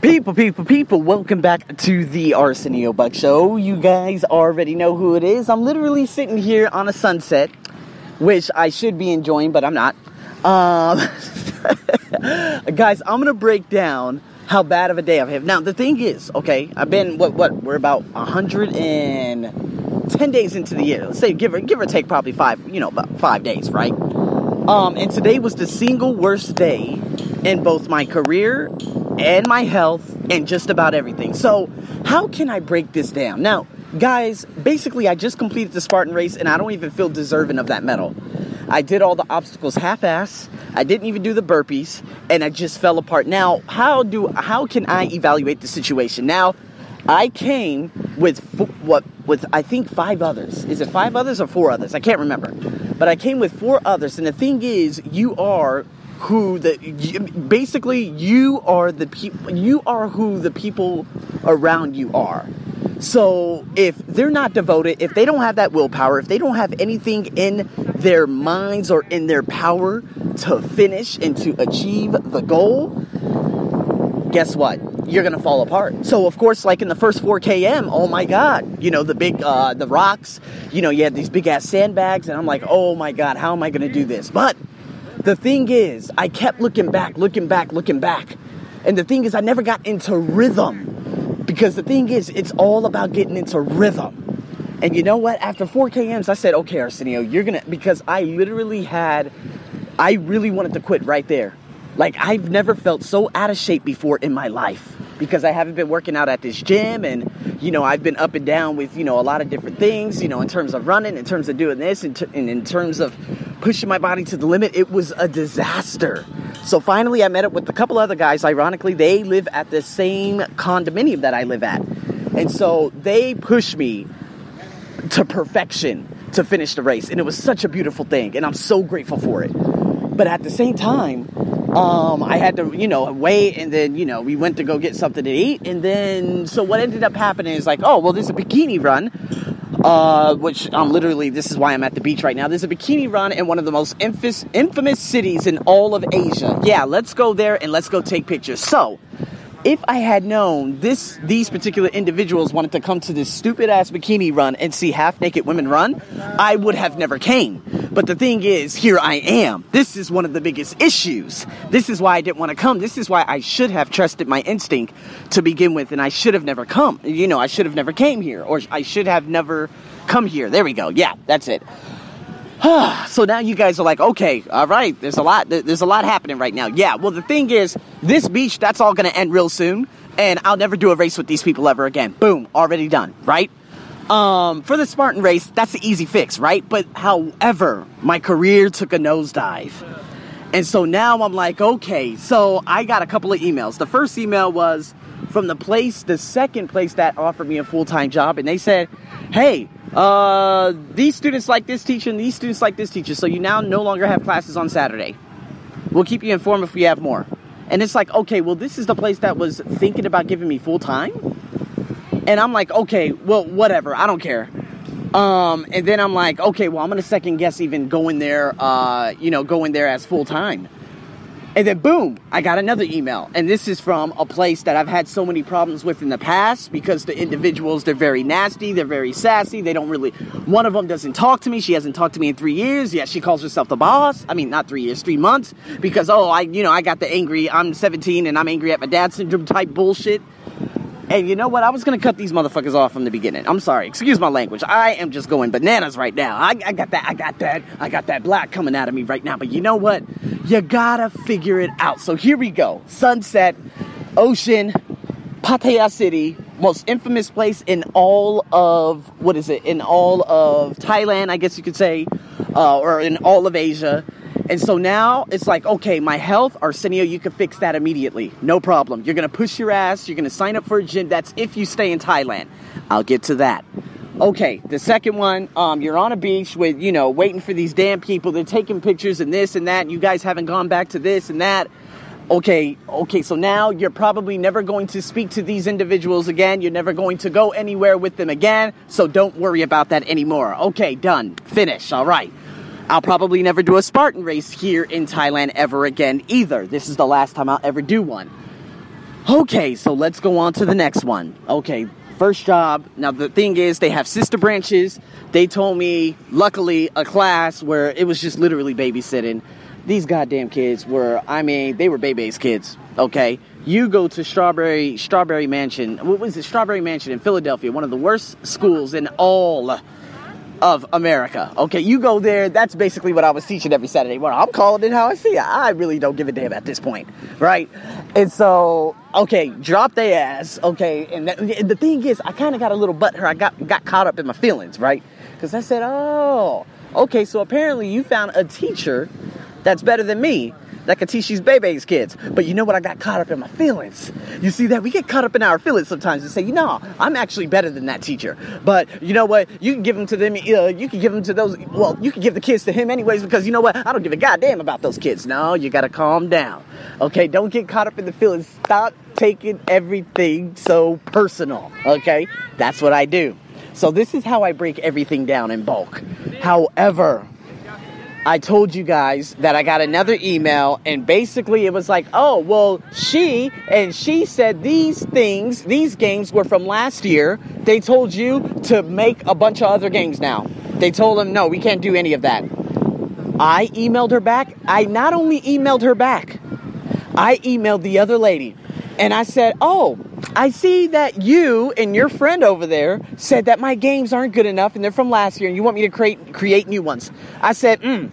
People, people, people, welcome back to the Arsenio Buck Show. You guys already know who it is. I'm literally sitting here on a sunset, which I should be enjoying, but I'm not. Um, guys, I'm gonna break down how bad of a day I've had. Now, the thing is, okay, I've been what what we're about 110 days into the year. Let's say give or give or take probably five, you know, about five days, right? Um, and today was the single worst day in both my career and my health and just about everything. So, how can I break this down? Now, guys, basically, I just completed the Spartan race and I don't even feel deserving of that medal. I did all the obstacles half-ass. I didn't even do the burpees, and I just fell apart. Now, how do how can I evaluate the situation? Now, I came with what with I think five others. Is it five others or four others? I can't remember. But I came with four others, and the thing is, you are who the basically you are the people you are who the people around you are. So if they're not devoted if they don't have that willpower if they don't have anything in their minds or in their power to finish and to achieve the goal guess what? You're gonna fall apart. So of course like in the first 4 km oh my god you know the big uh the rocks you know you had these big ass sandbags and i'm like oh my god how am i gonna do this? But the thing is, I kept looking back, looking back, looking back. And the thing is, I never got into rhythm. Because the thing is, it's all about getting into rhythm. And you know what? After 4 KMs, I said, okay, Arsenio, you're gonna, because I literally had, I really wanted to quit right there. Like, I've never felt so out of shape before in my life because I haven't been working out at this gym and, you know, I've been up and down with, you know, a lot of different things, you know, in terms of running, in terms of doing this, and, t- and in terms of pushing my body to the limit. It was a disaster. So finally, I met up with a couple other guys. Ironically, they live at the same condominium that I live at. And so they pushed me to perfection to finish the race. And it was such a beautiful thing. And I'm so grateful for it. But at the same time, um, I had to, you know, wait, and then, you know, we went to go get something to eat, and then, so what ended up happening is like, oh, well, there's a bikini run, uh, which I'm literally, this is why I'm at the beach right now. There's a bikini run in one of the most infamous, infamous cities in all of Asia. Yeah, let's go there and let's go take pictures. So, if I had known this, these particular individuals wanted to come to this stupid ass bikini run and see half naked women run, I would have never came. But the thing is, here I am. This is one of the biggest issues. This is why I didn't want to come. This is why I should have trusted my instinct to begin with, and I should have never come. You know, I should have never came here, or I should have never come here. There we go. Yeah, that's it. so now you guys are like, okay, all right, there's a lot, there's a lot happening right now. Yeah, well, the thing is, this beach, that's all gonna end real soon, and I'll never do a race with these people ever again. Boom, already done, right? Um, for the Spartan race, that's the easy fix, right? But however, my career took a nosedive. And so now I'm like, okay, so I got a couple of emails. The first email was from the place, the second place that offered me a full time job, and they said, hey, uh, these students like this teacher and these students like this teacher, so you now no longer have classes on Saturday. We'll keep you informed if we have more. And it's like, okay, well, this is the place that was thinking about giving me full time. And I'm like, okay, well, whatever, I don't care. Um, and then I'm like, okay, well, I'm gonna second guess even going there, uh, you know, going there as full time. And then boom, I got another email. And this is from a place that I've had so many problems with in the past because the individuals, they're very nasty, they're very sassy, they don't really, one of them doesn't talk to me, she hasn't talked to me in three years, yet she calls herself the boss. I mean, not three years, three months, because, oh, I, you know, I got the angry, I'm 17 and I'm angry at my dad syndrome type bullshit. And you know what? I was gonna cut these motherfuckers off from the beginning. I'm sorry. Excuse my language. I am just going bananas right now. I, I got that. I got that. I got that black coming out of me right now. But you know what? You gotta figure it out. So here we go. Sunset, ocean, Pattaya City, most infamous place in all of what is it? In all of Thailand, I guess you could say, uh, or in all of Asia. And so now it's like, okay, my health, Arsenio, you can fix that immediately. No problem. You're gonna push your ass, you're gonna sign up for a gym. That's if you stay in Thailand. I'll get to that. Okay, the second one, um, you're on a beach with, you know, waiting for these damn people. They're taking pictures and this and that, and you guys haven't gone back to this and that. Okay, okay, so now you're probably never going to speak to these individuals again. You're never going to go anywhere with them again. So don't worry about that anymore. Okay, done. Finish. All right. I'll probably never do a Spartan race here in Thailand ever again either. This is the last time I'll ever do one. Okay, so let's go on to the next one. Okay, first job. Now, the thing is, they have sister branches. They told me, luckily, a class where it was just literally babysitting. These goddamn kids were, I mean, they were baby's kids, okay? You go to Strawberry, Strawberry Mansion, what was it? Strawberry Mansion in Philadelphia, one of the worst schools in all of America. Okay, you go there. That's basically what I was teaching every Saturday morning. I'm calling it how I see it. I really don't give a damn at this point, right? And so, okay, drop their ass. Okay, and, that, and the thing is, I kind of got a little butt here. I got got caught up in my feelings, right? Because I said, oh, okay, so apparently you found a teacher that's better than me that could teach these baby's kids. But you know what? I got caught up in my feelings. You see that? We get caught up in our feelings sometimes and say, you know, I'm actually better than that teacher. But you know what? You can give them to them, uh, you can give them to those, well, you can give the kids to him anyways because you know what? I don't give a goddamn about those kids. No, you gotta calm down. Okay? Don't get caught up in the feelings. Stop taking everything so personal. Okay? That's what I do. So this is how I break everything down in bulk. However, I told you guys that I got another email, and basically it was like, oh, well, she and she said these things, these games were from last year. They told you to make a bunch of other games now. They told them, no, we can't do any of that. I emailed her back. I not only emailed her back, I emailed the other lady, and I said, oh, I see that you and your friend over there said that my games aren't good enough and they're from last year and you want me to create create new ones. I said, mm,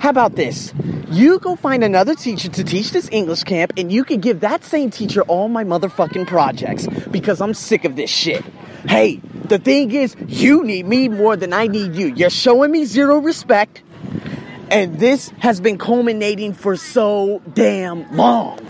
how about this? You go find another teacher to teach this English camp and you can give that same teacher all my motherfucking projects because I'm sick of this shit. Hey, the thing is, you need me more than I need you. You're showing me zero respect and this has been culminating for so damn long.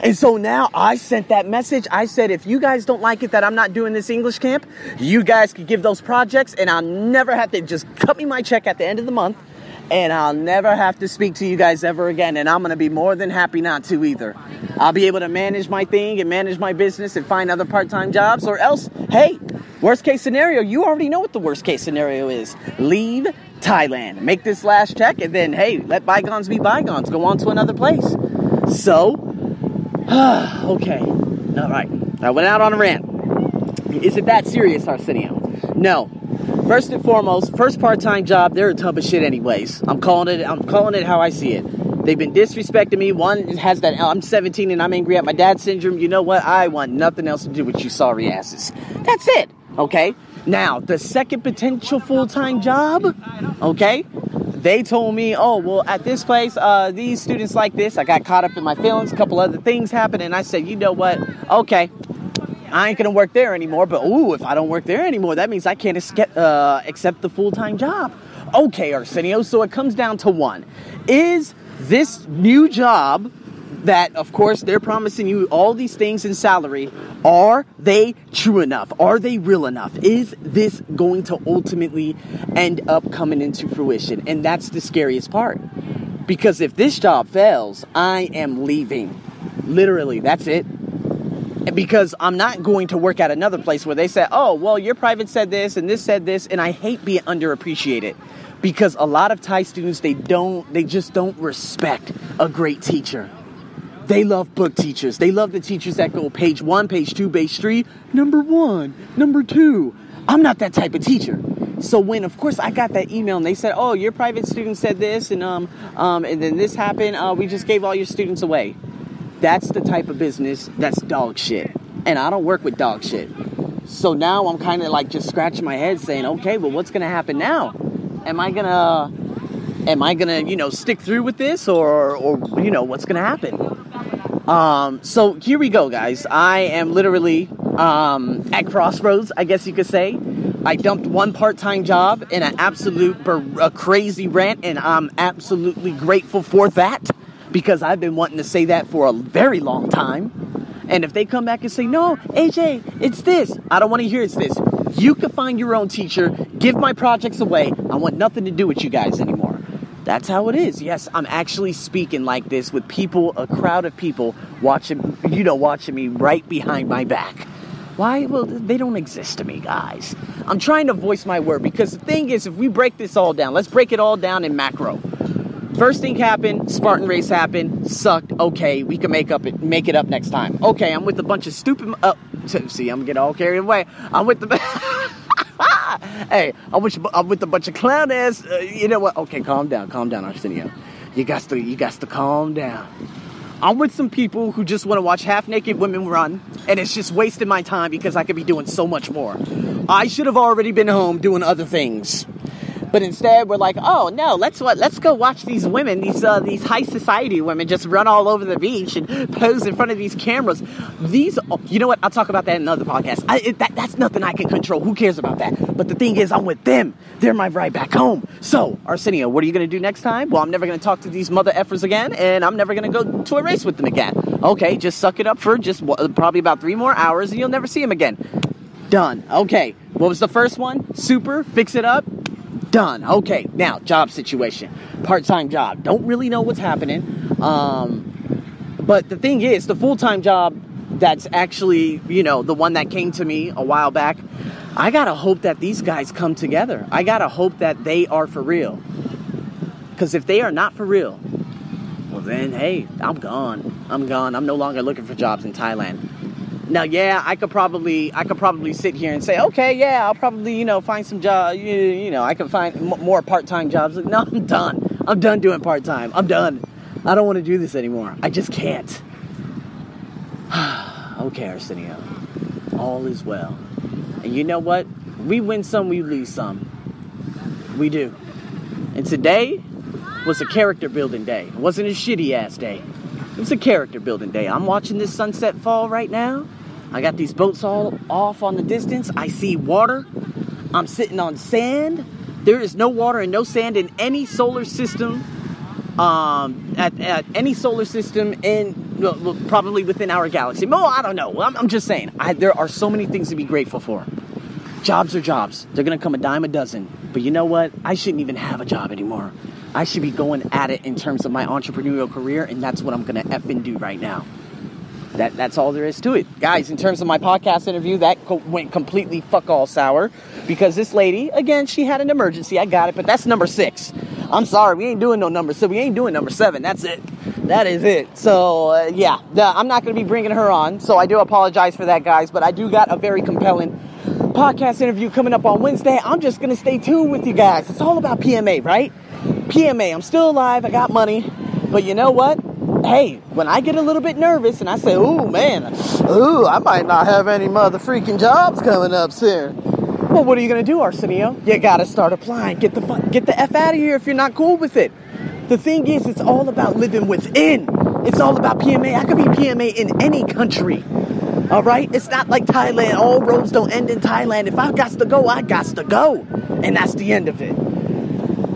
And so now I sent that message. I said, if you guys don't like it that I'm not doing this English camp, you guys can give those projects and I'll never have to just cut me my check at the end of the month and I'll never have to speak to you guys ever again. And I'm going to be more than happy not to either. I'll be able to manage my thing and manage my business and find other part time jobs or else, hey, worst case scenario, you already know what the worst case scenario is. Leave Thailand, make this last check, and then, hey, let bygones be bygones. Go on to another place. So, okay. All right. I went out on a rant. Is it that serious, Arsenio? No. First and foremost, first part-time job, they're a tub of shit anyways. I'm calling it I'm calling it how I see it. They've been disrespecting me. One has that I'm 17 and I'm angry at my dad syndrome. You know what? I want nothing else to do with you sorry asses. That's it. Okay? Now, the second potential full-time job, okay? They told me, oh, well, at this place, uh, these students like this. I got caught up in my feelings. A couple other things happened, and I said, you know what? Okay, I ain't gonna work there anymore. But ooh, if I don't work there anymore, that means I can't escape, uh, accept the full time job. Okay, Arsenio. So it comes down to one: is this new job that, of course, they're promising you all these things in salary. Are they true enough? Are they real enough? Is this going to ultimately end up coming into fruition? And that's the scariest part. Because if this job fails, I am leaving. Literally, that's it. Because I'm not going to work at another place where they say, oh, well, your private said this and this said this, and I hate being underappreciated because a lot of Thai students they don't they just don't respect a great teacher. They love book teachers. They love the teachers that go page one, page two, page three, number one, number two. I'm not that type of teacher. So when, of course, I got that email and they said, "Oh, your private student said this, and um, um, and then this happened. Uh, we just gave all your students away." That's the type of business that's dog shit, and I don't work with dog shit. So now I'm kind of like just scratching my head, saying, "Okay, well, what's gonna happen now? Am I gonna, am I gonna, you know, stick through with this, or, or you know, what's gonna happen?" Um, so here we go, guys. I am literally um, at crossroads, I guess you could say. I dumped one part-time job in an absolute a crazy rant, and I'm absolutely grateful for that because I've been wanting to say that for a very long time. And if they come back and say, "No, AJ, it's this," I don't want to hear it's this. You can find your own teacher. Give my projects away. I want nothing to do with you guys anymore. That's how it is. Yes, I'm actually speaking like this with people, a crowd of people watching, you know, watching me right behind my back. Why? Well, they don't exist to me, guys. I'm trying to voice my word because the thing is, if we break this all down, let's break it all down in macro. First thing happened, Spartan race happened, sucked. Okay, we can make up it, make it up next time. Okay, I'm with a bunch of stupid. Uh, see, I'm getting all carried away. I'm with the. hey, I'm with, I'm with a bunch of clown ass. Uh, you know what? Okay, calm down, calm down, Arsenio. You got to, you got to calm down. I'm with some people who just want to watch half naked women run, and it's just wasting my time because I could be doing so much more. I should have already been home doing other things. But instead, we're like, oh no, let's what? Let's go watch these women, these uh, these high society women, just run all over the beach and pose in front of these cameras. These, you know what? I'll talk about that in another podcast. I, it, that, that's nothing I can control. Who cares about that? But the thing is, I'm with them. They're my ride back home. So, Arsenio, what are you gonna do next time? Well, I'm never gonna talk to these mother effers again, and I'm never gonna go to a race with them again. Okay, just suck it up for just probably about three more hours, and you'll never see them again. Done. Okay. What was the first one? Super. Fix it up done. Okay, now job situation, part-time job. Don't really know what's happening. Um, but the thing is, the full-time job that's actually, you know, the one that came to me a while back. I gotta hope that these guys come together. I gotta hope that they are for real. Because if they are not for real, well then, hey, I'm gone. I'm gone. I'm no longer looking for jobs in Thailand. Now, yeah, I could probably I could probably sit here and say, okay, yeah, I'll probably you know find some job. You, you know, I can find m- more part time jobs. No, I'm done. I'm done doing part time. I'm done. I don't want to do this anymore. I just can't. okay, Arsenio. All is well. And you know what? We win some, we lose some. We do. And today was a character building day. It wasn't a shitty ass day. It was a character building day. I'm watching this sunset fall right now. I got these boats all off on the distance. I see water. I'm sitting on sand. There is no water and no sand in any solar system. Um, at, at any solar system in well, probably within our galaxy. Well, I don't know. I'm, I'm just saying. I, there are so many things to be grateful for. Jobs are jobs. They're gonna come a dime a dozen. But you know what? I shouldn't even have a job anymore. I should be going at it in terms of my entrepreneurial career, and that's what I'm gonna effing do right now that that's all there is to it, guys. In terms of my podcast interview, that co- went completely fuck all sour because this lady, again, she had an emergency. I got it, but that's number six. I'm sorry, we ain't doing no number so we ain't doing number seven. That's it. That is it. So uh, yeah, I'm not going to be bringing her on. So I do apologize for that, guys. But I do got a very compelling podcast interview coming up on Wednesday. I'm just going to stay tuned with you guys. It's all about PMA, right? PMA. I'm still alive. I got money. But you know what? Hey, when I get a little bit nervous and I say, ooh, man, ooh, I might not have any mother freaking jobs coming up soon. Well, what are you going to do, Arsenio? You got to start applying. Get the, get the F out of here if you're not cool with it. The thing is, it's all about living within. It's all about PMA. I could be PMA in any country. All right? It's not like Thailand. All roads don't end in Thailand. If I got to go, I got to go. And that's the end of it.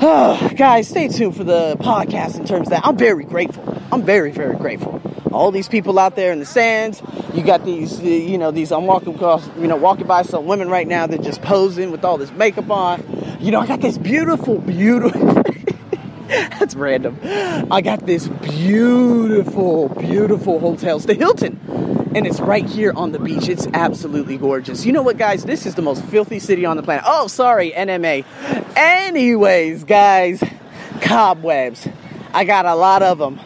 Guys, stay tuned for the podcast in terms of that. I'm very grateful. I'm very, very grateful. All these people out there in the sands. You got these, you know, these. I'm walking across, you know, walking by some women right now. that just posing with all this makeup on. You know, I got this beautiful, beautiful. That's random. I got this beautiful, beautiful hotel. The Hilton. And it's right here on the beach. It's absolutely gorgeous. You know what, guys? This is the most filthy city on the planet. Oh, sorry, NMA. Anyways, guys, cobwebs. I got a lot of them.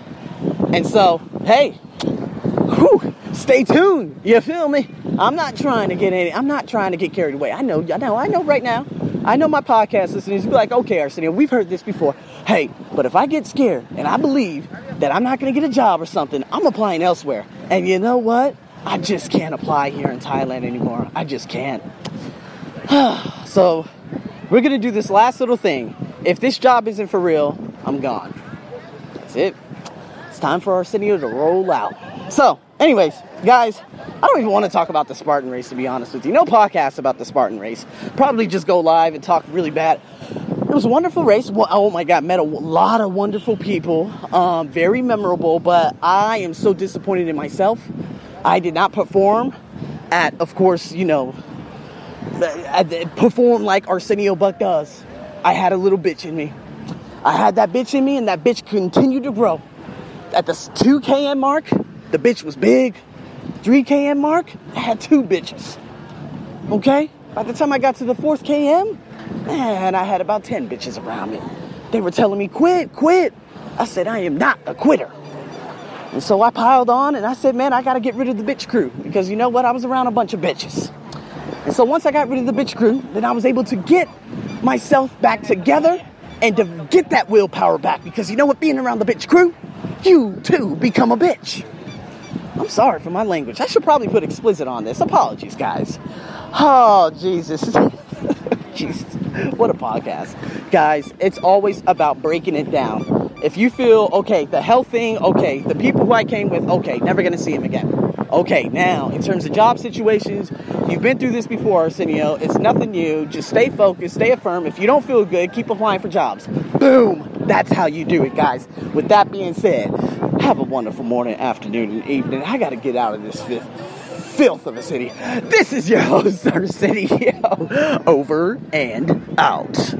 And so, hey, whew, stay tuned. You feel me? I'm not trying to get any. I'm not trying to get carried away. I know. I know. I know. Right now, I know my podcast listeners be like, okay, Arsenio, we've heard this before. Hey, but if I get scared and I believe that I'm not going to get a job or something, I'm applying elsewhere. And you know what? I just can't apply here in Thailand anymore. I just can't. so, we're going to do this last little thing. If this job isn't for real, I'm gone. That's it time for Arsenio to roll out. So, anyways, guys, I don't even want to talk about the Spartan race, to be honest with you. No podcast about the Spartan race. Probably just go live and talk really bad. It was a wonderful race. Oh my God, met a lot of wonderful people. Um, very memorable, but I am so disappointed in myself. I did not perform at, of course, you know, perform like Arsenio Buck does. I had a little bitch in me. I had that bitch in me, and that bitch continued to grow at the 2 km mark, the bitch was big. 3 km mark, I had two bitches. Okay? By the time I got to the 4th km, man, I had about 10 bitches around me. They were telling me, quit, quit. I said, I am not a quitter. And so I piled on and I said, man, I got to get rid of the bitch crew because you know what? I was around a bunch of bitches. And so once I got rid of the bitch crew, then I was able to get myself back together and to get that willpower back because you know what? Being around the bitch crew, you too become a bitch. I'm sorry for my language. I should probably put explicit on this. Apologies, guys. Oh, Jesus. Jesus. What a podcast. Guys, it's always about breaking it down if you feel, okay, the health thing, okay, the people who I came with, okay, never gonna see them again. Okay, now, in terms of job situations, you've been through this before, Arsenio. It's nothing new. Just stay focused, stay affirm. If you don't feel good, keep applying for jobs. Boom! That's how you do it, guys. With that being said, have a wonderful morning, afternoon, and evening. I gotta get out of this fifth filth of a city. This is your host, Arsenio. Over and out.